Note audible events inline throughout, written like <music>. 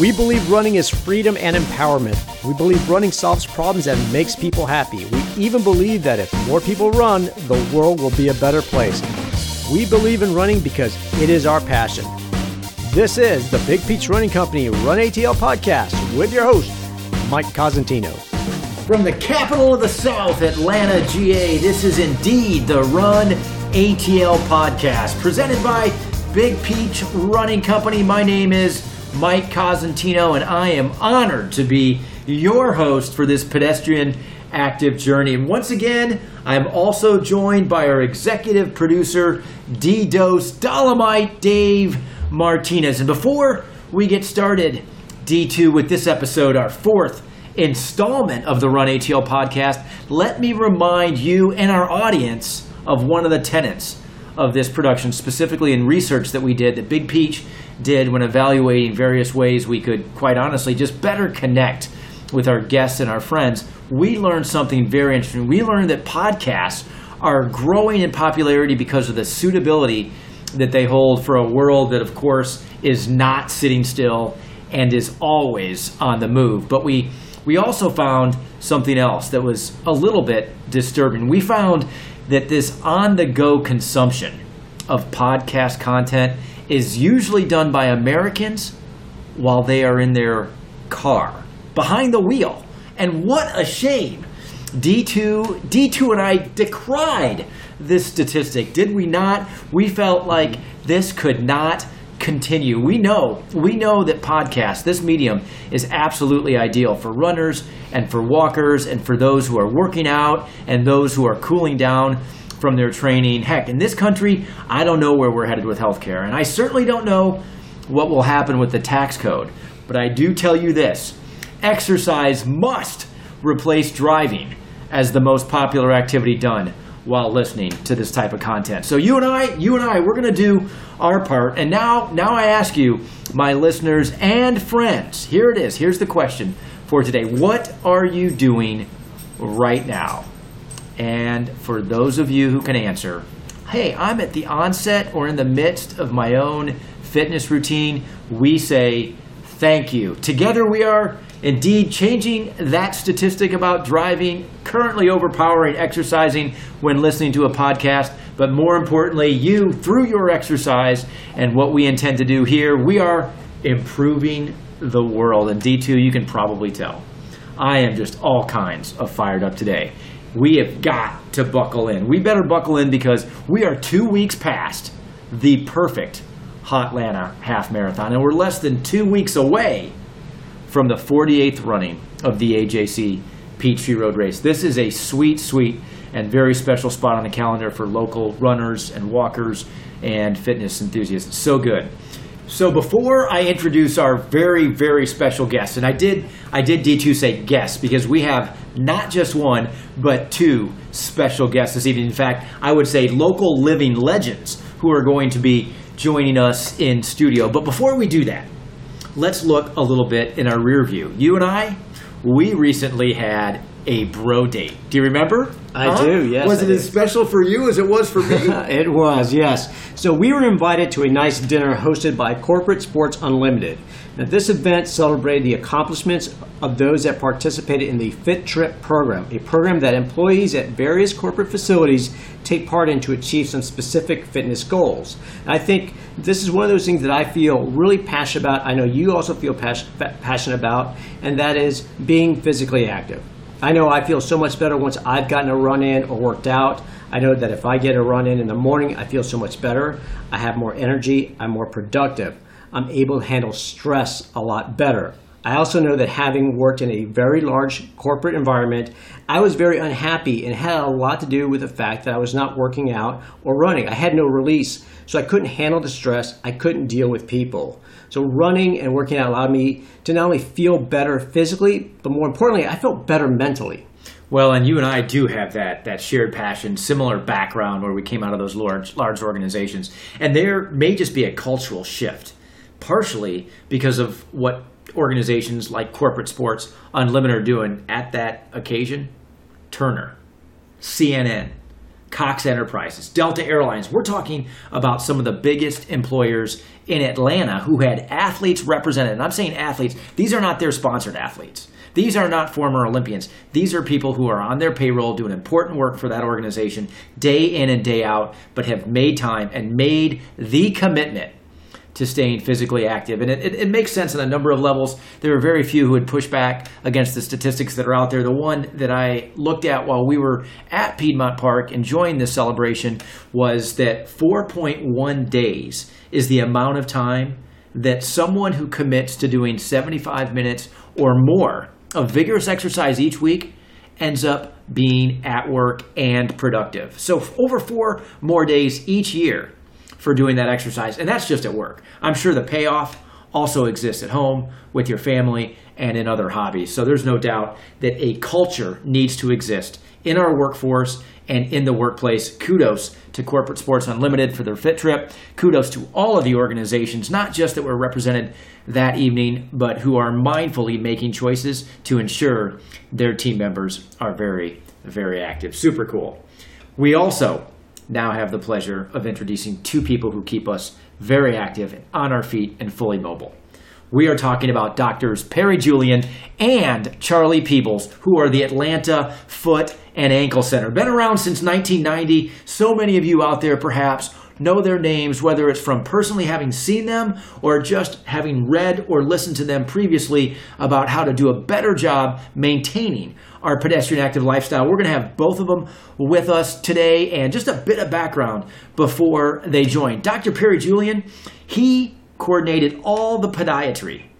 We believe running is freedom and empowerment. We believe running solves problems and makes people happy. We even believe that if more people run, the world will be a better place. We believe in running because it is our passion. This is the Big Peach Running Company Run ATL podcast with your host, Mike Cosentino. From the capital of the South, Atlanta, GA, this is indeed the Run ATL podcast presented by Big Peach Running Company. My name is Mike Cosentino, and I am honored to be your host for this pedestrian active journey. And once again, I'm also joined by our executive producer, D Dose Dolomite Dave Martinez. And before we get started, D2, with this episode, our fourth installment of the Run ATL podcast, let me remind you and our audience of one of the tenets of this production, specifically in research that we did, that Big Peach did when evaluating various ways we could, quite honestly, just better connect with our guests and our friends. We learned something very interesting. We learned that podcasts are growing in popularity because of the suitability that they hold for a world that, of course, is not sitting still and is always on the move. But we we also found something else that was a little bit disturbing. We found that this on the go consumption of podcast content is usually done by Americans while they are in their car, behind the wheel. And what a shame. D2 D2 and I decried this statistic, did we not? We felt like this could not continue. We know, we know that podcast, this medium is absolutely ideal for runners and for walkers and for those who are working out and those who are cooling down from their training. Heck, in this country, I don't know where we're headed with healthcare, and I certainly don't know what will happen with the tax code. But I do tell you this exercise must replace driving as the most popular activity done while listening to this type of content. So you and I, you and I, we're going to do our part. And now, now I ask you, my listeners and friends, here it is. Here's the question for today. What are you doing right now? And for those of you who can answer, hey, I'm at the onset or in the midst of my own fitness routine, we say thank you. Together we are indeed changing that statistic about driving, currently overpowering exercising when listening to a podcast. But more importantly, you, through your exercise and what we intend to do here, we are improving the world. And D2, you can probably tell. I am just all kinds of fired up today we have got to buckle in. We better buckle in because we are two weeks past the perfect Hotlanta half marathon, and we're less than two weeks away from the 48th running of the AJC Peachtree Road Race. This is a sweet, sweet, and very special spot on the calendar for local runners and walkers and fitness enthusiasts. So good. So before I introduce our very, very special guest, and I did, I did D2 say guest because we have not just one, but two special guests this evening. In fact, I would say local living legends who are going to be joining us in studio. But before we do that, let's look a little bit in our rear view. You and I, we recently had a bro date. Do you remember? I huh? do, yes. Was it as special for you as it was for me? <laughs> it was, yes. So we were invited to a nice dinner hosted by Corporate Sports Unlimited. Now, this event celebrated the accomplishments of those that participated in the Fit Trip program, a program that employees at various corporate facilities take part in to achieve some specific fitness goals. And I think this is one of those things that I feel really passionate about. I know you also feel passionate about, and that is being physically active. I know I feel so much better once I've gotten a run in or worked out. I know that if I get a run in in the morning, I feel so much better. I have more energy. I'm more productive. I'm able to handle stress a lot better. I also know that having worked in a very large corporate environment, I was very unhappy and had a lot to do with the fact that I was not working out or running. I had no release, so I couldn't handle the stress. I couldn't deal with people. So running and working out allowed me to not only feel better physically, but more importantly, I felt better mentally. Well, and you and I do have that that shared passion, similar background where we came out of those large large organizations, and there may just be a cultural shift, partially because of what organizations like Corporate Sports Unlimited are doing at that occasion. Turner, CNN, Cox Enterprises, Delta Airlines. We're talking about some of the biggest employers in Atlanta who had athletes represented. And I'm saying athletes, these are not their sponsored athletes. These are not former Olympians. These are people who are on their payroll doing important work for that organization day in and day out, but have made time and made the commitment to staying physically active. And it, it, it, makes sense on a number of levels. There are very few who would push back against the statistics that are out there. The one that I looked at while we were at Piedmont Park enjoying this celebration was that 4.1 days is the amount of time that someone who commits to doing 75 minutes or more of vigorous exercise each week ends up being at work and productive. So, over four more days each year for doing that exercise. And that's just at work. I'm sure the payoff also exists at home with your family and in other hobbies. So, there's no doubt that a culture needs to exist in our workforce and in the workplace. Kudos to Corporate Sports Unlimited for their fit trip. Kudos to all of the organizations, not just that were represented that evening, but who are mindfully making choices to ensure their team members are very, very active. Super cool. We also now have the pleasure of introducing two people who keep us very active, on our feet, and fully mobile. We are talking about doctors Perry Julien and Charlie Peebles, who are the Atlanta Foot and Ankle Center. Been around since 1990. So many of you out there perhaps know their names, whether it's from personally having seen them or just having read or listened to them previously about how to do a better job maintaining our pedestrian active lifestyle. We're going to have both of them with us today and just a bit of background before they join. Dr. Perry Julien, he coordinated all the podiatry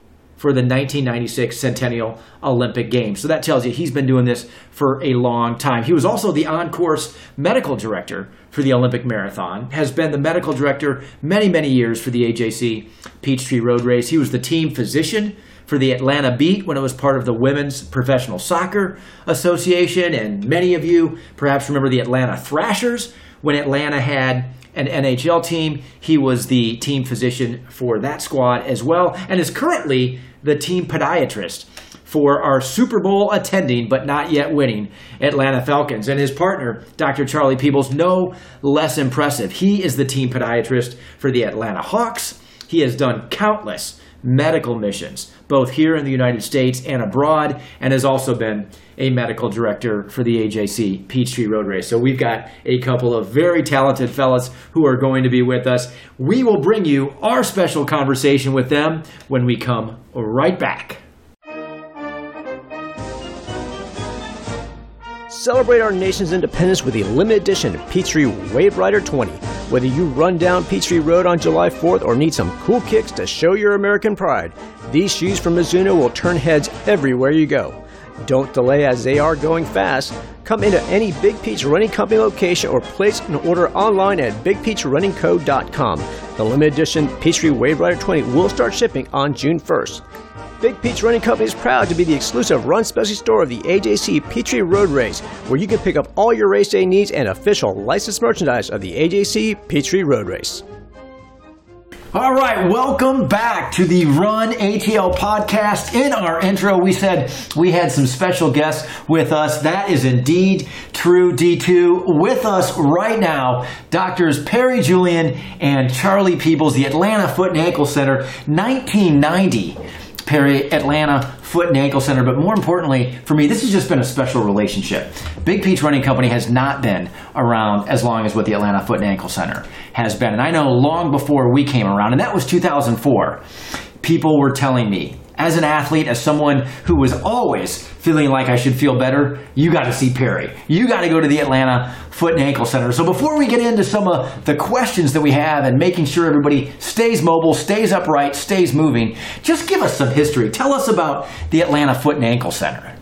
for the 1996 Centennial Olympic Games. So that tells you he's been doing this for a long time. He was also the on course medical director for the Olympic Marathon, has been the medical director many, many years for the AJC Peachtree Road Race. He was the team physician for the Atlanta Beat when it was part of the Women's Professional Soccer Association. And many of you perhaps remember the Atlanta Thrashers when Atlanta had an NHL team. He was the team physician for that squad as well, and is currently the team podiatrist for our Super Bowl attending but not yet winning Atlanta Falcons. And his partner, Dr. Charlie Peebles, no less impressive. He is the team podiatrist for the Atlanta Hawks. He has done countless medical missions, both here in the United States and abroad, and has also been a medical director for the AJC Peachtree Road Race. So we've got a couple of very talented fellas who are going to be with us. We will bring you our special conversation with them when we come right back. Celebrate our nation's independence with the limited edition Peachtree Wave Rider 20. Whether you run down Peachtree Road on July 4th or need some cool kicks to show your American pride, these shoes from Mizuno will turn heads everywhere you go. Don't delay as they are going fast. Come into any Big Peach Running Company location or place an order online at bigpeachrunningco.com. The limited edition Peachtree Wave Rider 20 will start shipping on June 1st. Big Peach Running Company is proud to be the exclusive run specialty store of the AJC Peachtree Road Race, where you can pick up all your race day needs and official licensed merchandise of the AJC Peachtree Road Race. All right, welcome back to the Run ATL podcast. In our intro, we said we had some special guests with us. That is indeed true, D2. With us right now, doctors Perry Julien and Charlie Peebles, the Atlanta Foot and Ankle Center, 1990 Perry Atlanta Foot and Ankle Center. But more importantly, for me, this has just been a special relationship. Big Peach Running Company has not been around as long as what the Atlanta Foot and Ankle Center has been. And I know long before we came around, and that was 2004, people were telling me, as an athlete, as someone who was always feeling like I should feel better, you got to see Perry. You got to go to the Atlanta Foot and Ankle Center. So before we get into some of the questions that we have and making sure everybody stays mobile, stays upright, stays moving, just give us some history. Tell us about the Atlanta Foot and Ankle Center.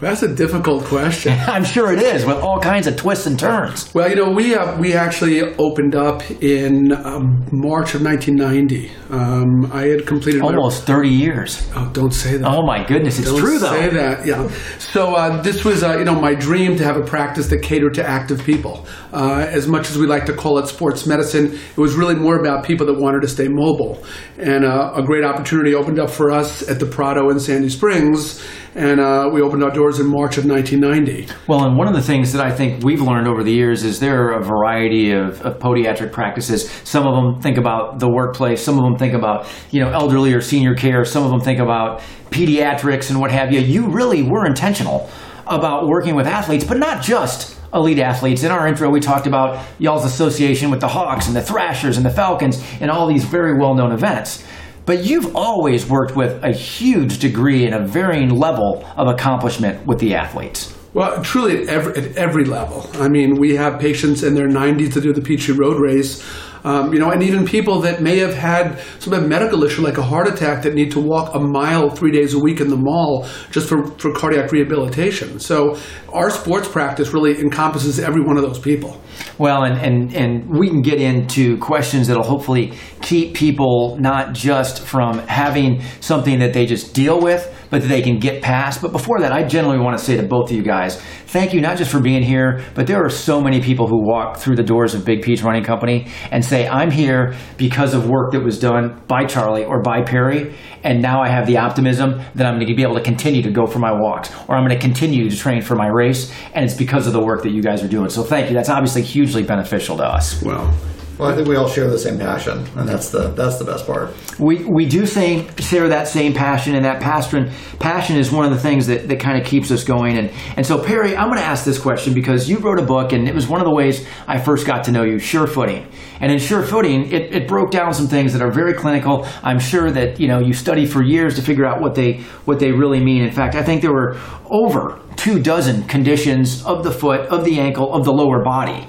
That's a difficult question. <laughs> I'm sure it is, with all kinds of twists and turns. Well, you know, we uh, we actually opened up in um, March of 1990. Um, I had completed almost my, 30 years. Oh, don't say that. Oh my goodness, it's don't true though. Say that, yeah. So uh, this was, uh, you know, my dream to have a practice that catered to active people. Uh, as much as we like to call it sports medicine, it was really more about people that wanted to stay mobile. And uh, a great opportunity opened up for us at the Prado in Sandy Springs and uh, we opened our doors in March of 1990. Well, and one of the things that I think we've learned over the years is there are a variety of, of podiatric practices. Some of them think about the workplace. Some of them think about you know elderly or senior care. Some of them think about pediatrics and what have you. You really were intentional about working with athletes, but not just elite athletes. In our intro, we talked about y'all's association with the Hawks and the Thrashers and the Falcons and all these very well known events. But you've always worked with a huge degree and a varying level of accomplishment with the athletes. Well, truly at every, at every level. I mean, we have patients in their 90s that do the Peachtree Road Race. Um, you know, and even people that may have had some kind of medical issue like a heart attack that need to walk a mile three days a week in the mall just for, for cardiac rehabilitation. So our sports practice really encompasses every one of those people. Well, and, and, and we can get into questions that'll hopefully keep people not just from having something that they just deal with, but that they can get past. But before that, I generally want to say to both of you guys, thank you not just for being here, but there are so many people who walk through the doors of Big Peach Running Company and say, I'm here because of work that was done by Charlie or by Perry, and now I have the optimism that I'm going to be able to continue to go for my walks or I'm going to continue to train for my race, and it's because of the work that you guys are doing. So thank you. That's obviously hugely beneficial to us. Well, Well, I think we all share the same passion, and that's the that's the best part. We, we do share that same passion, and that passion passion is one of the things that, that kind of keeps us going. And, and so, Perry, I'm going to ask this question because you wrote a book, and it was one of the ways I first got to know you, Sure Footing. And in Sure Footing, it, it broke down some things that are very clinical. I'm sure that you know you studied for years to figure out what they what they really mean. In fact, I think there were over two dozen conditions of the foot, of the ankle, of the lower body.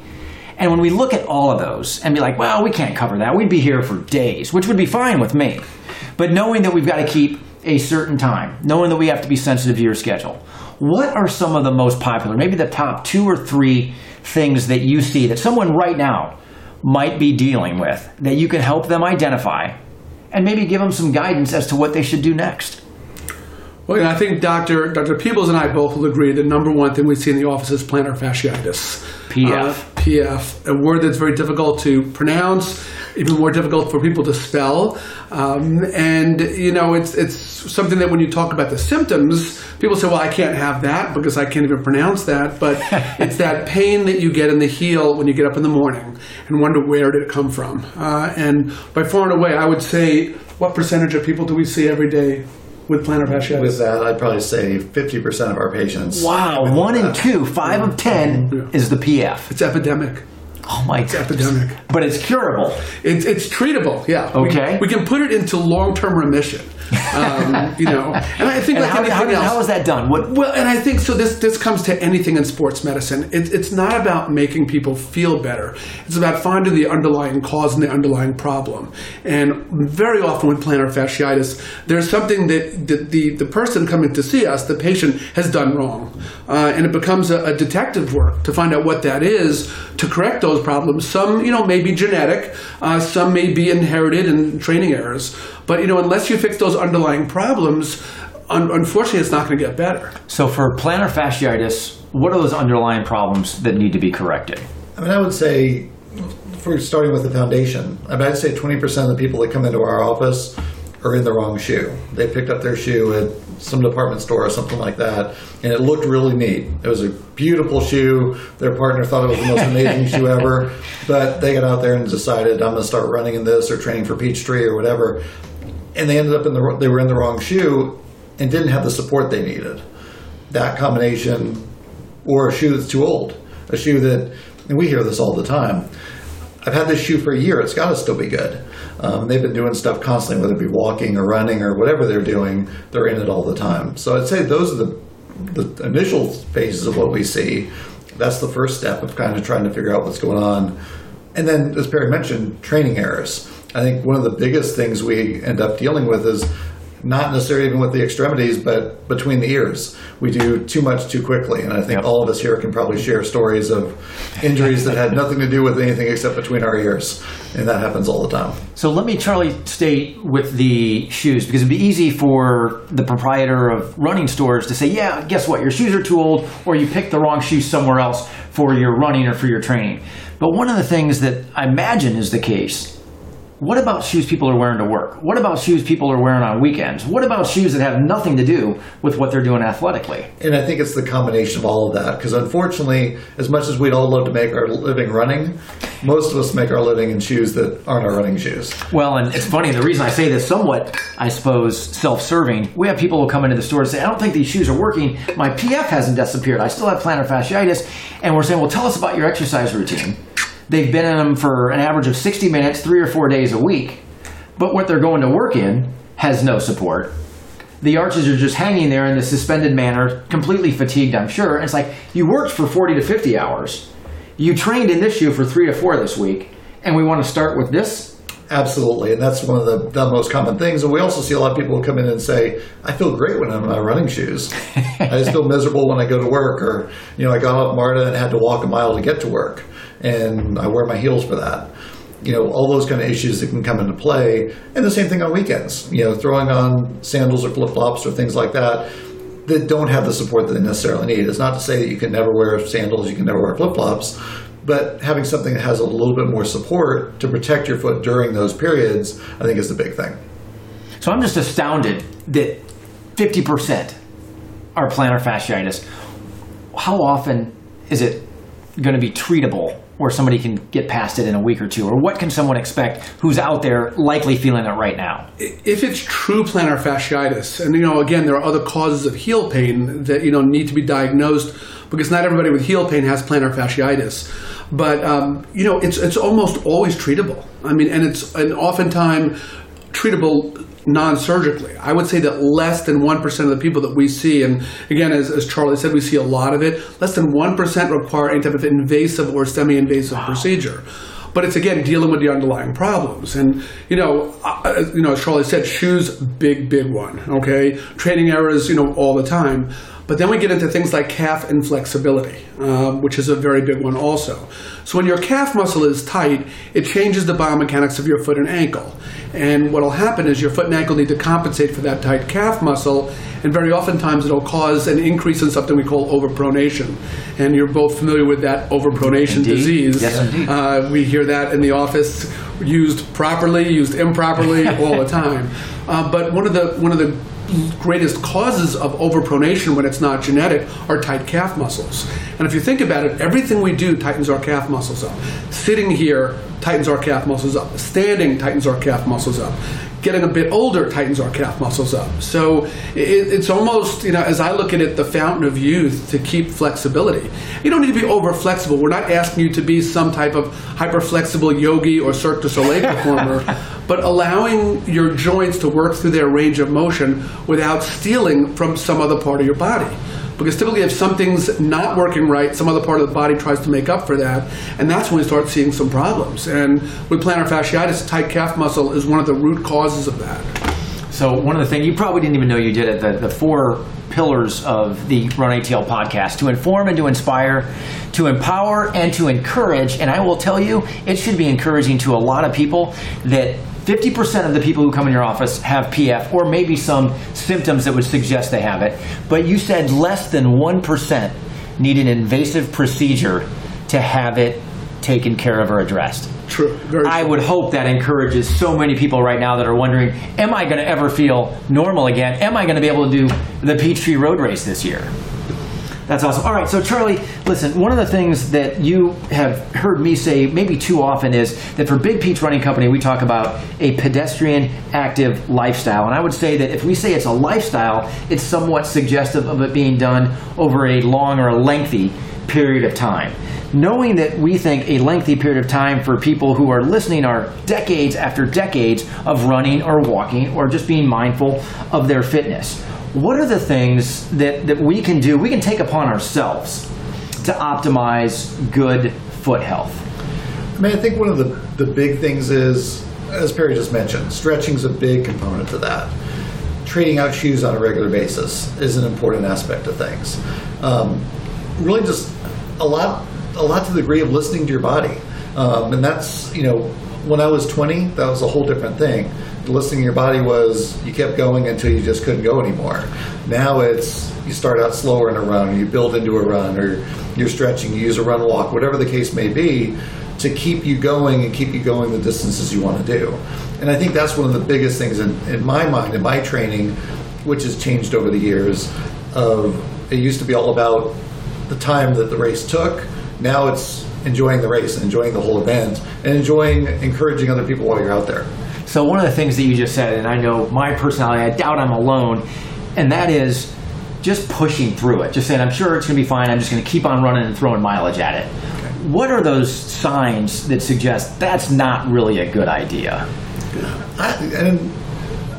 And when we look at all of those and be like, well, we can't cover that, we'd be here for days, which would be fine with me. But knowing that we've got to keep a certain time, knowing that we have to be sensitive to your schedule, what are some of the most popular, maybe the top two or three things that you see that someone right now might be dealing with that you can help them identify and maybe give them some guidance as to what they should do next? Well, know, I think Dr. Dr. Peebles and I both will agree the number one thing we see in the office is plantar fasciitis. PF. Uh, PF, a word that's very difficult to pronounce, even more difficult for people to spell. Um, and, you know, it's, it's something that when you talk about the symptoms, people say, well, I can't have that because I can't even pronounce that. But <laughs> it's that pain that you get in the heel when you get up in the morning and wonder where did it come from. Uh, and by far and away, I would say, what percentage of people do we see every day with plantar fasciitis? With that, I'd probably say 50% of our patients. Wow, one in two, five of ten is the PF. It's epidemic. Oh my It's epidemic. But it's curable. It's, it's treatable, yeah. We- Okay. We, can put it into long term remission. Um, you know, and I think And like how, how, else. how is that done? What, Well, and I think so. This this comes to anything in sports medicine. It, it's not about making people feel better. It's about finding the underlying cause and the underlying problem. And very often with plantar fasciitis, there's something that the the, the person coming to see us, the patient, has done wrong, uh, and it becomes a, a detective work to find out what that is to correct those problems. Some, you know, may be genetic. Uh, some may be inherited and training errors. But you know, unless you fix those underlying problems. Un- unfortunately, it's not going to get better. so for plantar fasciitis, what are those underlying problems that need to be corrected? I mean, I would say, for starting with the foundation, I mean, I'd say 20% of the people that come into our office are in the wrong shoe. They picked up their shoe at some department store or something like that, and it looked really neat. It was a beautiful shoe. Their partner thought it was the most amazing shoe ever, but they got out there and decided, I'm going to start running in this or training for Peachtree or whatever. And they ended up in the, they were in the wrong shoe and didn't have the support they needed. That combination or a shoe that's too old, a shoe that, and we hear this all the time. I've had this shoe for a year. It's got to still be good. Um, they've been doing stuff constantly, whether it be walking or running or whatever they're doing. They're in it all the time. So I'd say those are the the initial phases of what we see. That's the first step of kind of trying to figure out what's going on. And then, as Perry mentioned, training errors. I think one of the biggest things we end up dealing with is not necessarily even with the extremities, but between the ears. We do too much too quickly. And I think Yep. all of us here can probably share stories of injuries that had nothing to do with anything except between our ears. And that happens all the time. So let me, Charlie, stay with the shoes because it'd be easy for the proprietor of running stores to say, yeah, guess what? Your shoes are too old, or you picked the wrong shoes somewhere else for your running or for your training. But one of the things that I imagine is the case what about shoes people are wearing to work? What about shoes people are wearing on weekends? What about shoes that have nothing to do with what they're doing athletically? And I think it's the combination of all of that. Because unfortunately, as much as we'd all love to make our living running, most of us make our living in shoes that aren't our running shoes. Well, and it's funny, the reason I say this somewhat, I suppose, self serving, we have people who come into the store and say, I don't think these shoes are working. My PF hasn't disappeared. I still have plantar fasciitis. And we're saying, well, tell us about your exercise routine. They've been in them for an average of 60 minutes, three or four days a week. But what they're going to work in has no support. The arches are just hanging there in the suspended manner, completely fatigued, I'm sure. And it's like, you worked for 40 to 50 hours. You trained in this shoe for three to four this week. And we want to start with this? Absolutely, and that's one of the, the most common things. And we also see a lot of people come in and say, "I feel great when I'm in my running shoes. I just feel <laughs> miserable when I go to work, or you know, I got off MARTA and had to walk a mile to get to work, and I wear my heels for that." You know, all those kind of issues that can come into play, and the same thing on weekends. You know, throwing on sandals or flip flops or things like that that don't have the support that they necessarily need. It's not to say that you can never wear sandals, you can never wear flip flops, but having something that has a little bit more support to protect your foot during those periods, I think is the big thing. So I'm just astounded that 50% are plantar fasciitis. How often is it going to be treatable where somebody can get past it in a week or two? Or what can someone expect who's out there likely feeling it right now? If it's true plantar fasciitis, and you know, again, there are other causes of heel pain that you know need to be diagnosed because not everybody with heel pain has plantar fasciitis. But um, you know, it's it's almost always treatable. I mean, and it's and oftentimes treatable non-surgically. I would say that less than 1% of the people that we see, and again, as, as Charlie said, we see a lot of it, less than 1% require any type of invasive or semi-invasive wow. procedure. But it's again dealing with the underlying problems, and you know, uh, you know, as Charlie said, shoes, big, big one. Okay, training errors, you know, all the time. But then we get into things like calf inflexibility, um, which is a very big one also. So when your calf muscle is tight, it changes the biomechanics of your foot and ankle. And what will happen is your foot and ankle need to compensate for that tight calf muscle, and very oftentimes it'll cause an increase in something we call overpronation. And you're both familiar with that overpronation indeed. disease. Yes, indeed. Uh, we hear that in the office, used properly, used improperly, <laughs> all the time. Uh, but one of the one of the greatest causes of overpronation when it's not genetic are tight calf muscles. And if you think about it, everything we do tightens our calf muscles up. Sitting here tightens our calf muscles up. Standing tightens our calf muscles up. Getting a bit older tightens our calf muscles up. So it, it's almost, you know, as I look at it, the fountain of youth to keep flexibility. You don't need to be over flexible. We're not asking you to be some type of hyper flexible yogi or Cirque du Soleil <laughs> performer, but allowing your joints to work through their range of motion without stealing from some other part of your body. Because typically, if something's not working right, some other part of the body tries to make up for that, and that's when we start seeing some problems. And with plantar fasciitis, tight calf muscle is one of the root causes of that. So one of the things you probably didn't even know you did it. The, the four pillars of the Run ATL podcast: to inform and to inspire, to empower and to encourage. And I will tell you, it should be encouraging to a lot of people that 50% of the people who come in your office have PF or maybe some symptoms that would suggest they have it, but you said less than 1% need an invasive procedure to have it taken care of or addressed. True. Very I would hope that encourages so many people right now that are wondering, am I going to ever feel normal again? Am I going to be able to do the Peachtree Road Race this year? That's awesome. All right, so Charlie, listen, one of the things that you have heard me say maybe too often is that for Big Peach Running Company, we talk about a pedestrian active lifestyle. And I would say that if we say it's a lifestyle, it's somewhat suggestive of it being done over a long or a lengthy period of time. Knowing that we think a lengthy period of time for people who are listening are decades after decades of running or walking or just being mindful of their fitness what are the things that, that we can do, we can take upon ourselves to optimize good foot health? I mean, I think one of the, the big things is, as Perry just mentioned, stretching is a big component to that. Trading out shoes on a regular basis is an important aspect of things. Um, really, just a lot, a lot to the degree of listening to your body, um, and that's you know, when I was 20, that was a whole different thing listening to your body was you kept going until you just couldn't go anymore. Now it's you start out slower in a run, you build into a run, or you're stretching, you use a run walk, whatever the case may be, to keep you going and keep you going the distances you want to do. And I think that's one of the biggest things in, in my mind, in my training, which has changed over the years. Of it used to be all about the time that the race took. Now it's enjoying the race, enjoying the whole event, and enjoying encouraging other people while you're out there. So one of the things that you just said, and I know my personality, I doubt I'm alone, and that is just pushing through it. Just saying, I'm sure it's going to be fine. I'm just going to keep on running and throwing mileage at it. What are those signs that suggest that's not really a good idea? I, and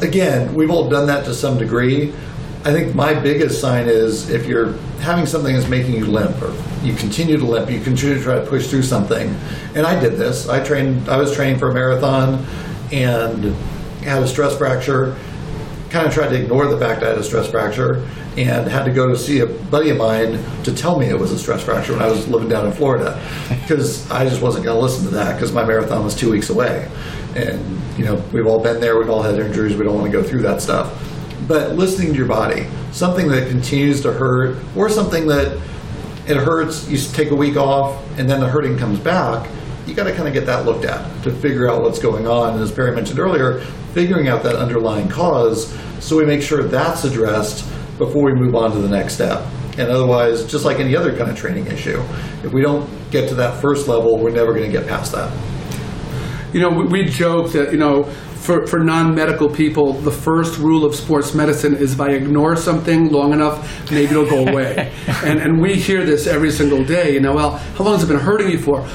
again, we've all done that to some degree. I think my biggest sign is if you're having something that's making you limp, or you continue to limp, you continue to try to push through something. And I did this. I trained. I was training for a marathon, and had a stress fracture. Kind of tried to ignore the fact I had a stress fracture, and had to go to see a buddy of mine to tell me it was a stress fracture when I was living down in Florida, <laughs> because I just wasn't going to listen to that because my marathon was two weeks away, and you know we've all been there, we've all had injuries, we don't want to go through that stuff. But listening to your body, something that continues to hurt, or something that it hurts, you take a week off, and then the hurting comes back. You got to kind of get that looked at to figure out what's going on. And as Perry mentioned earlier, figuring out that underlying cause so we make sure that's addressed before we move on to the next step. And otherwise, just like any other kind of training issue, if we don't get to that first level, we're never going to get past that. You know, we, we joke that, you know, for, for non-medical people, the first rule of sports medicine is if I ignore something long enough, maybe it'll go <laughs> away. and, and we hear this every single day. You know, well, how long has it been hurting you for?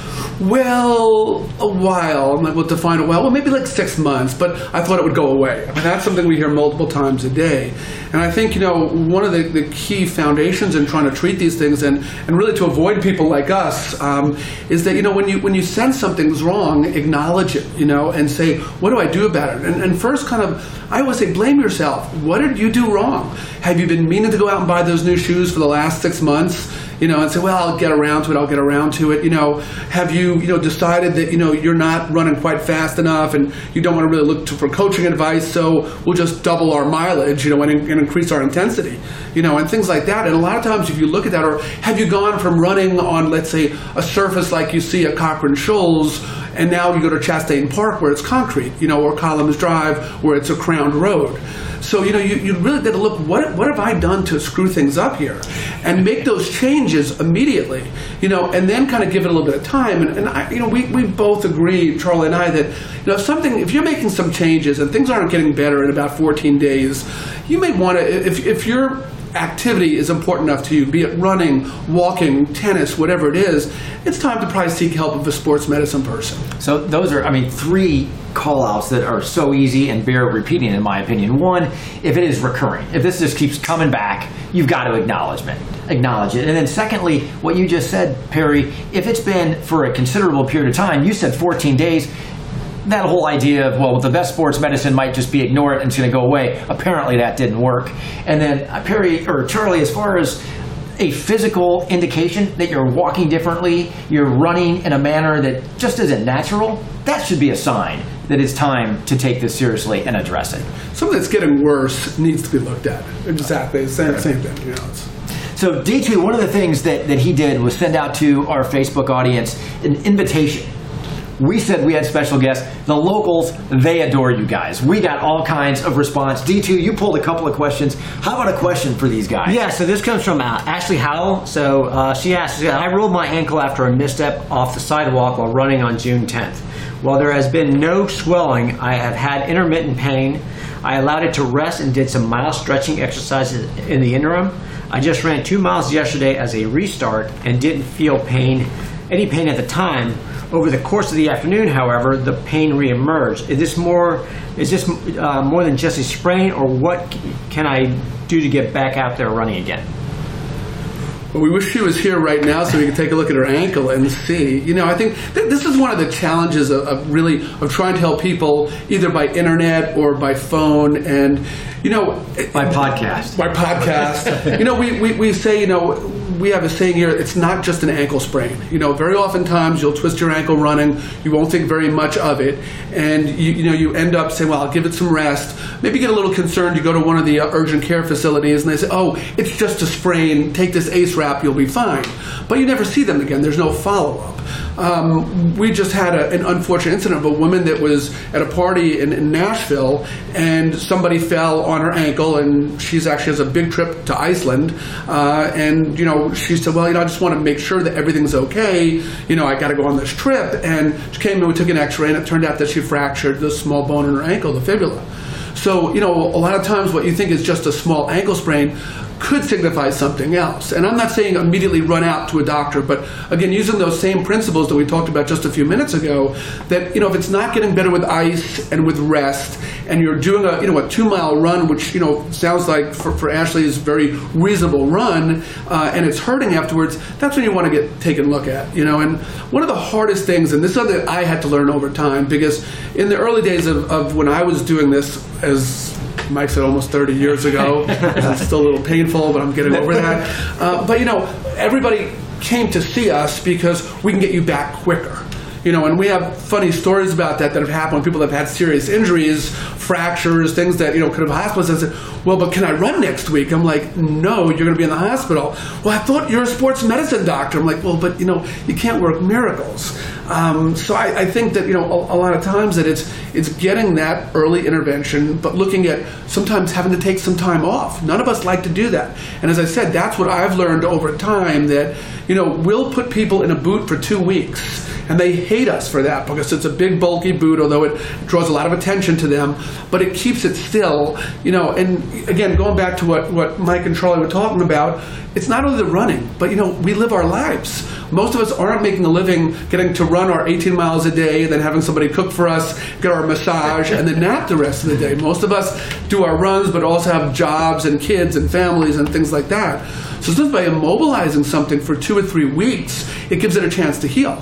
Well, a while. I'm like, well, define a while. Well, maybe like six months, but I thought it would go away. I mean, that's something we hear multiple times a day. And I think, you know, one of the, the key foundations in trying to treat these things and, and really to avoid people like us um, is that, you know, when you, when you sense something's wrong, acknowledge it, you know, and say, what do I do about it? And, and first, kind of, I always say, blame yourself. What did you do wrong? Have you been meaning to go out and buy those new shoes for the last six months? You know, and say, well, I'll get around to it. I'll get around to it. You know, have you, you know, decided that you know you're not running quite fast enough, and you don't want to really look to, for coaching advice? So we'll just double our mileage, you know, and, and increase our intensity, you know, and things like that. And a lot of times, if you look at that, or have you gone from running on, let's say, a surface like you see at Cochran Shoals, and now you go to Chastain Park where it's concrete, you know, or Columns Drive where it's a crowned road. So you know, you, you really got to look what what have I done to screw things up here, and make those changes immediately. You know, and then kind of give it a little bit of time. And, and I, you know, we, we both agree, Charlie and I, that you know, if something if you're making some changes and things aren't getting better in about 14 days, you may want to if if you're activity is important enough to you, be it running, walking, tennis, whatever it is, it's time to probably seek help of a sports medicine person. So those are, I mean, three call outs that are so easy and bear repeating, in my opinion. One, if it is recurring, if this just keeps coming back, you've got to acknowledge it. acknowledge it. And then secondly, what you just said, Perry, if it's been for a considerable period of time, you said 14 days, that whole idea of well the best sports medicine might just be ignore it and it's going to go away apparently that didn't work and then uh, perry or charlie as far as a physical indication that you're walking differently you're running in a manner that just isn't natural that should be a sign that it's time to take this seriously and address it Something that's getting worse needs to be looked at. Exactly, same, same thing. You know, it's, So D2, one of the things that, that he did was send out to our Facebook audience an invitation. We said we had special guests. The locals, they adore you guys. We got all kinds of response. D2, you pulled a couple of questions. How about a question for these guys? Yeah, so this comes from uh, Ashley Howell. So uh, she asks, I rolled my ankle after a misstep off the sidewalk while running on June 10th. While there has been no swelling, I have had intermittent pain. I allowed it to rest and did some mild stretching exercises in the interim. I just ran two miles yesterday as a restart and didn't feel pain, any pain at the time. Over the course of the afternoon, however, the pain reemerged. Is this more? Is this uh, more than just a sprain, or what can I do to get back out there running again? But we wish she was here right now so we could take a look at her ankle and see. You know, I think th- this is one of the challenges of, of really of trying to help people either by internet or by phone and you know my podcast. my podcast. you know, we, we, we say, you know, we have a saying here, it's not just an ankle sprain. You know, very oftentimes you'll twist your ankle running, you won't think very much of it, and you, you know, you end up saying, well, I'll give it some rest. Maybe get a little concerned, you go to one of the uh, urgent care facilities and they say, oh, it's just a sprain, take this ACE wrap, you'll be fine. But you never see them again, there's no follow up. Um, we just had a, an unfortunate incident of a woman that was at a party in, in Nashville, and somebody fell on her ankle, and she's actually has a big trip to Iceland, uh, and you know she said, well, you know, I just want to make sure that everything's okay. You know, I got to go on this trip, and she came in, we took an X-ray, and it turned out that she fractured the small bone in her ankle, the fibula. So, you know, a lot of times what you think is just a small ankle sprain could signify something else. And I'm not saying immediately run out to a doctor, but again, using those same principles that we talked about just a few minutes ago, that you know, if it's not getting better with ice and with rest, and you're doing a you know a two mile run, which you know sounds like for, for Ashley is a very reasonable run, uh, and it's hurting afterwards, that's when you want to get taken look at. You know, and one of the hardest things, and this is something that I had to learn over time, because in the early days of, of when I was doing this as Mike said almost 30 years ago. <laughs> it's still a little painful, but I'm getting over that. Uh, but you know, everybody came to see us because we can get you back quicker. You know, and we have funny stories about that that have happened people have had serious injuries, fractures, things that, you know, could have hospitalized. I said, well, but can I run next week? I'm like, no, you're going to be in the hospital. Well, I thought you're a sports medicine doctor. I'm like, well, but, you know, you can't work miracles. Um, so I, I, think that, you know, a, a, lot of times that it's, it's getting that early intervention, but looking at sometimes having to take some time off. None of us like to do that. And as I said, that's what I've learned over time that, you know, we'll put people in a boot for two weeks and they hate us for that because it's a big bulky boot although it draws a lot of attention to them but it keeps it still you know and again going back to what, what mike and charlie were talking about it's not only the running but you know we live our lives most of us aren't making a living getting to run our 18 miles a day and then having somebody cook for us get our massage and then nap the rest of the day most of us do our runs but also have jobs and kids and families and things like that so just by immobilizing something for two or three weeks it gives it a chance to heal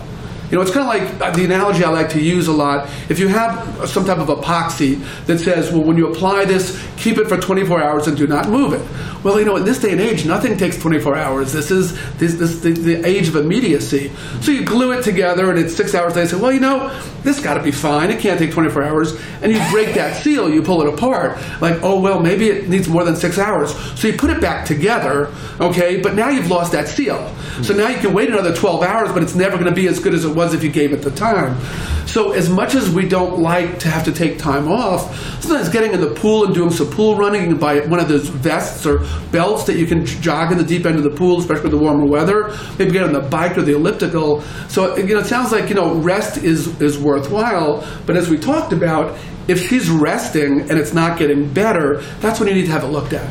you know, it's kind of like uh, the analogy I like to use a lot. If you have some type of epoxy that says, well, when you apply this, keep it for 24 hours and do not move it. Well, you know, in this day and age, nothing takes 24 hours. This is this, this the, the age of immediacy. So you glue it together, and it's six hours later. Say, well, you know, this got to be fine. It can't take 24 hours. And you break that seal, you pull it apart. Like, oh well, maybe it needs more than six hours. So you put it back together, okay? But now you've lost that seal. So now you can wait another 12 hours, but it's never going to be as good as it was if you gave it the time. So as much as we don't like to have to take time off, sometimes getting in the pool and doing some pool running, can buy one of those vests or belts that you can jog in the deep end of the pool, especially with the warmer weather. Maybe get on the bike or the elliptical. So you know, it sounds like you know rest is is worthwhile. But as we talked about, if she's resting and it's not getting better, that's when you need to have it looked at.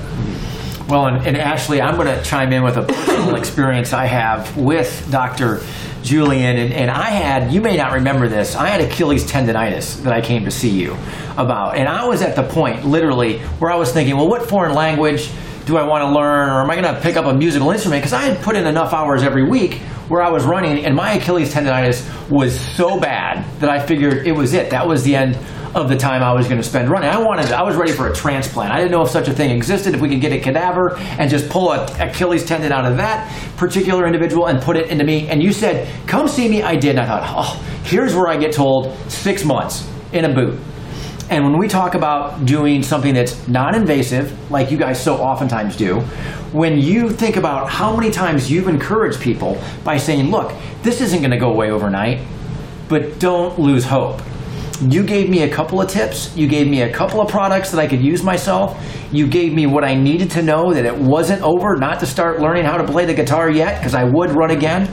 Well, and, and Ashley, I'm going to chime in with a personal <coughs> experience I have with Dr. Julien, and, and, I had, you may not remember this, I had Achilles tendonitis that I came to see you about. And I was at the point, literally, where I was thinking, well, what foreign language do I want to learn, or am I going to pick up a musical instrument? Because I had put in enough hours every week where I was running, and my Achilles tendonitis was so bad that I figured it was it. That was the end of the time I was going to spend running. I wanted, I was ready for a transplant. I didn't know if such a thing existed. If we could get a cadaver and just pull a Achilles tendon out of that particular individual and put it into me. And you said, "Come see me." I did. And I thought, oh, here's where I get told six months in a boot. And when we talk about doing something that's non invasive, like you guys so oftentimes do, when you think about how many times you've encouraged people by saying, look, this isn't going to go away overnight, but don't lose hope you gave me a couple of tips. You gave me a couple of products that I could use myself. You gave me what I needed to know that it wasn't over, not to start learning how to play the guitar yet, because I would run again.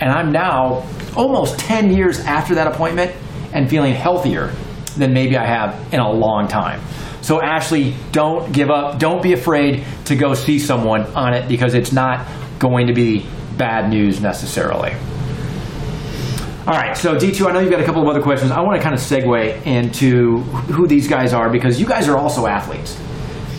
And I'm now almost 10 years after that appointment and feeling healthier than maybe I have in a long time. So, Ashley, don't give up. Don't be afraid to go see someone on it because it's not going to be bad news necessarily. All right, so D2, I know you've got a couple of other questions. I want to kind of segue into who these guys are because you guys are also athletes.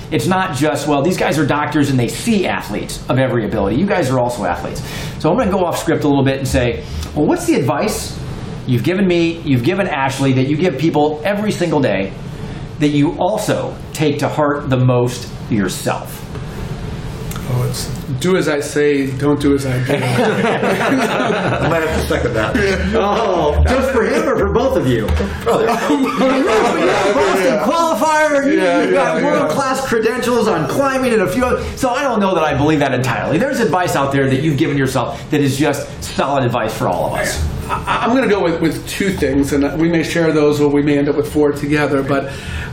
It's not just, well, these guys are doctors and they see athletes of every ability. You guys are also athletes. So I'm going to go off script a little bit and say, well, what's the advice you've given me, you've given Ashley, that you give people every single day that you also take to heart the most yourself? Oh, it's do as I say, don't do as I do. I <laughs> might have to second that. Oh, just for him or for both of you? <laughs> Boston qualifier. You, yeah, have got world class credentials on climbing and a few. Other, so I don't know that I believe that entirely. There's advice out there that you've given yourself that is just solid advice for all of us. I- I'm going to go with, with two things, and we may share those or we may end up with four together. But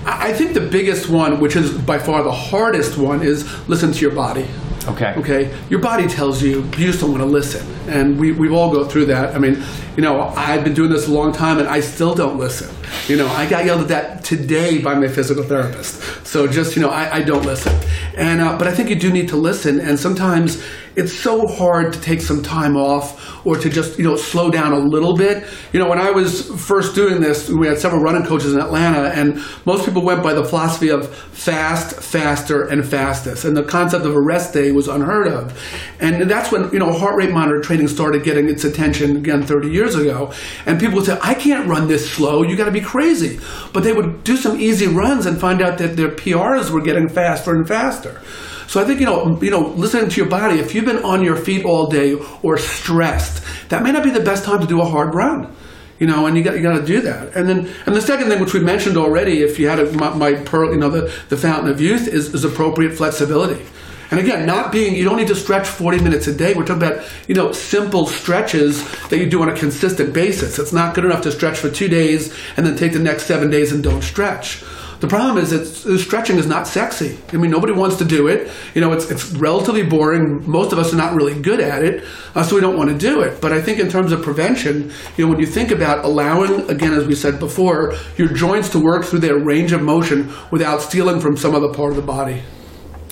I I think the biggest one, which is by far the hardest one, is listen to your body. Okay. Okay. Your body tells you you just don't want to listen, and we we all go through that. I mean, you know, I've been doing this a long time, and I still don't listen. You know, I got yelled at that today by my physical therapist. So just you know, I, I don't listen, and uh, but I think you do need to listen, and sometimes it's so hard to take some time off or to just you know slow down a little bit. You know, when I was first doing this, we had several running coaches in Atlanta, and most people went by the philosophy of fast, faster, and fastest, and the concept of a rest day was unheard of. And that's when you know heart rate monitor training started getting its attention again 30 years ago. And people would say, "I can't run this slow. You got to be crazy." But they would do some easy runs and find out that their PRs were getting faster and faster. So I think you know, you know, listening to your body. If you've been on your feet all day or stressed, that may not be the best time to do a hard run. You know, and you got you got to do that. And then, and the second thing, which we mentioned already, if you had a, my, my pearl, you know, the, the fountain of youth is, is appropriate flexibility. And again, not being, you don't need to stretch 40 minutes a day. We're talking about, you know, simple stretches that you do on a consistent basis. It's not good enough to stretch for two days and then take the next seven days and don't stretch. The problem is that stretching is not sexy. I mean, nobody wants to do it. You know, it's, it's relatively boring. Most of us are not really good at it, uh, so we don't want to do it. But I think in terms of prevention, you know, when you think about allowing, again, as we said before, your joints to work through their range of motion without stealing from some other part of the body.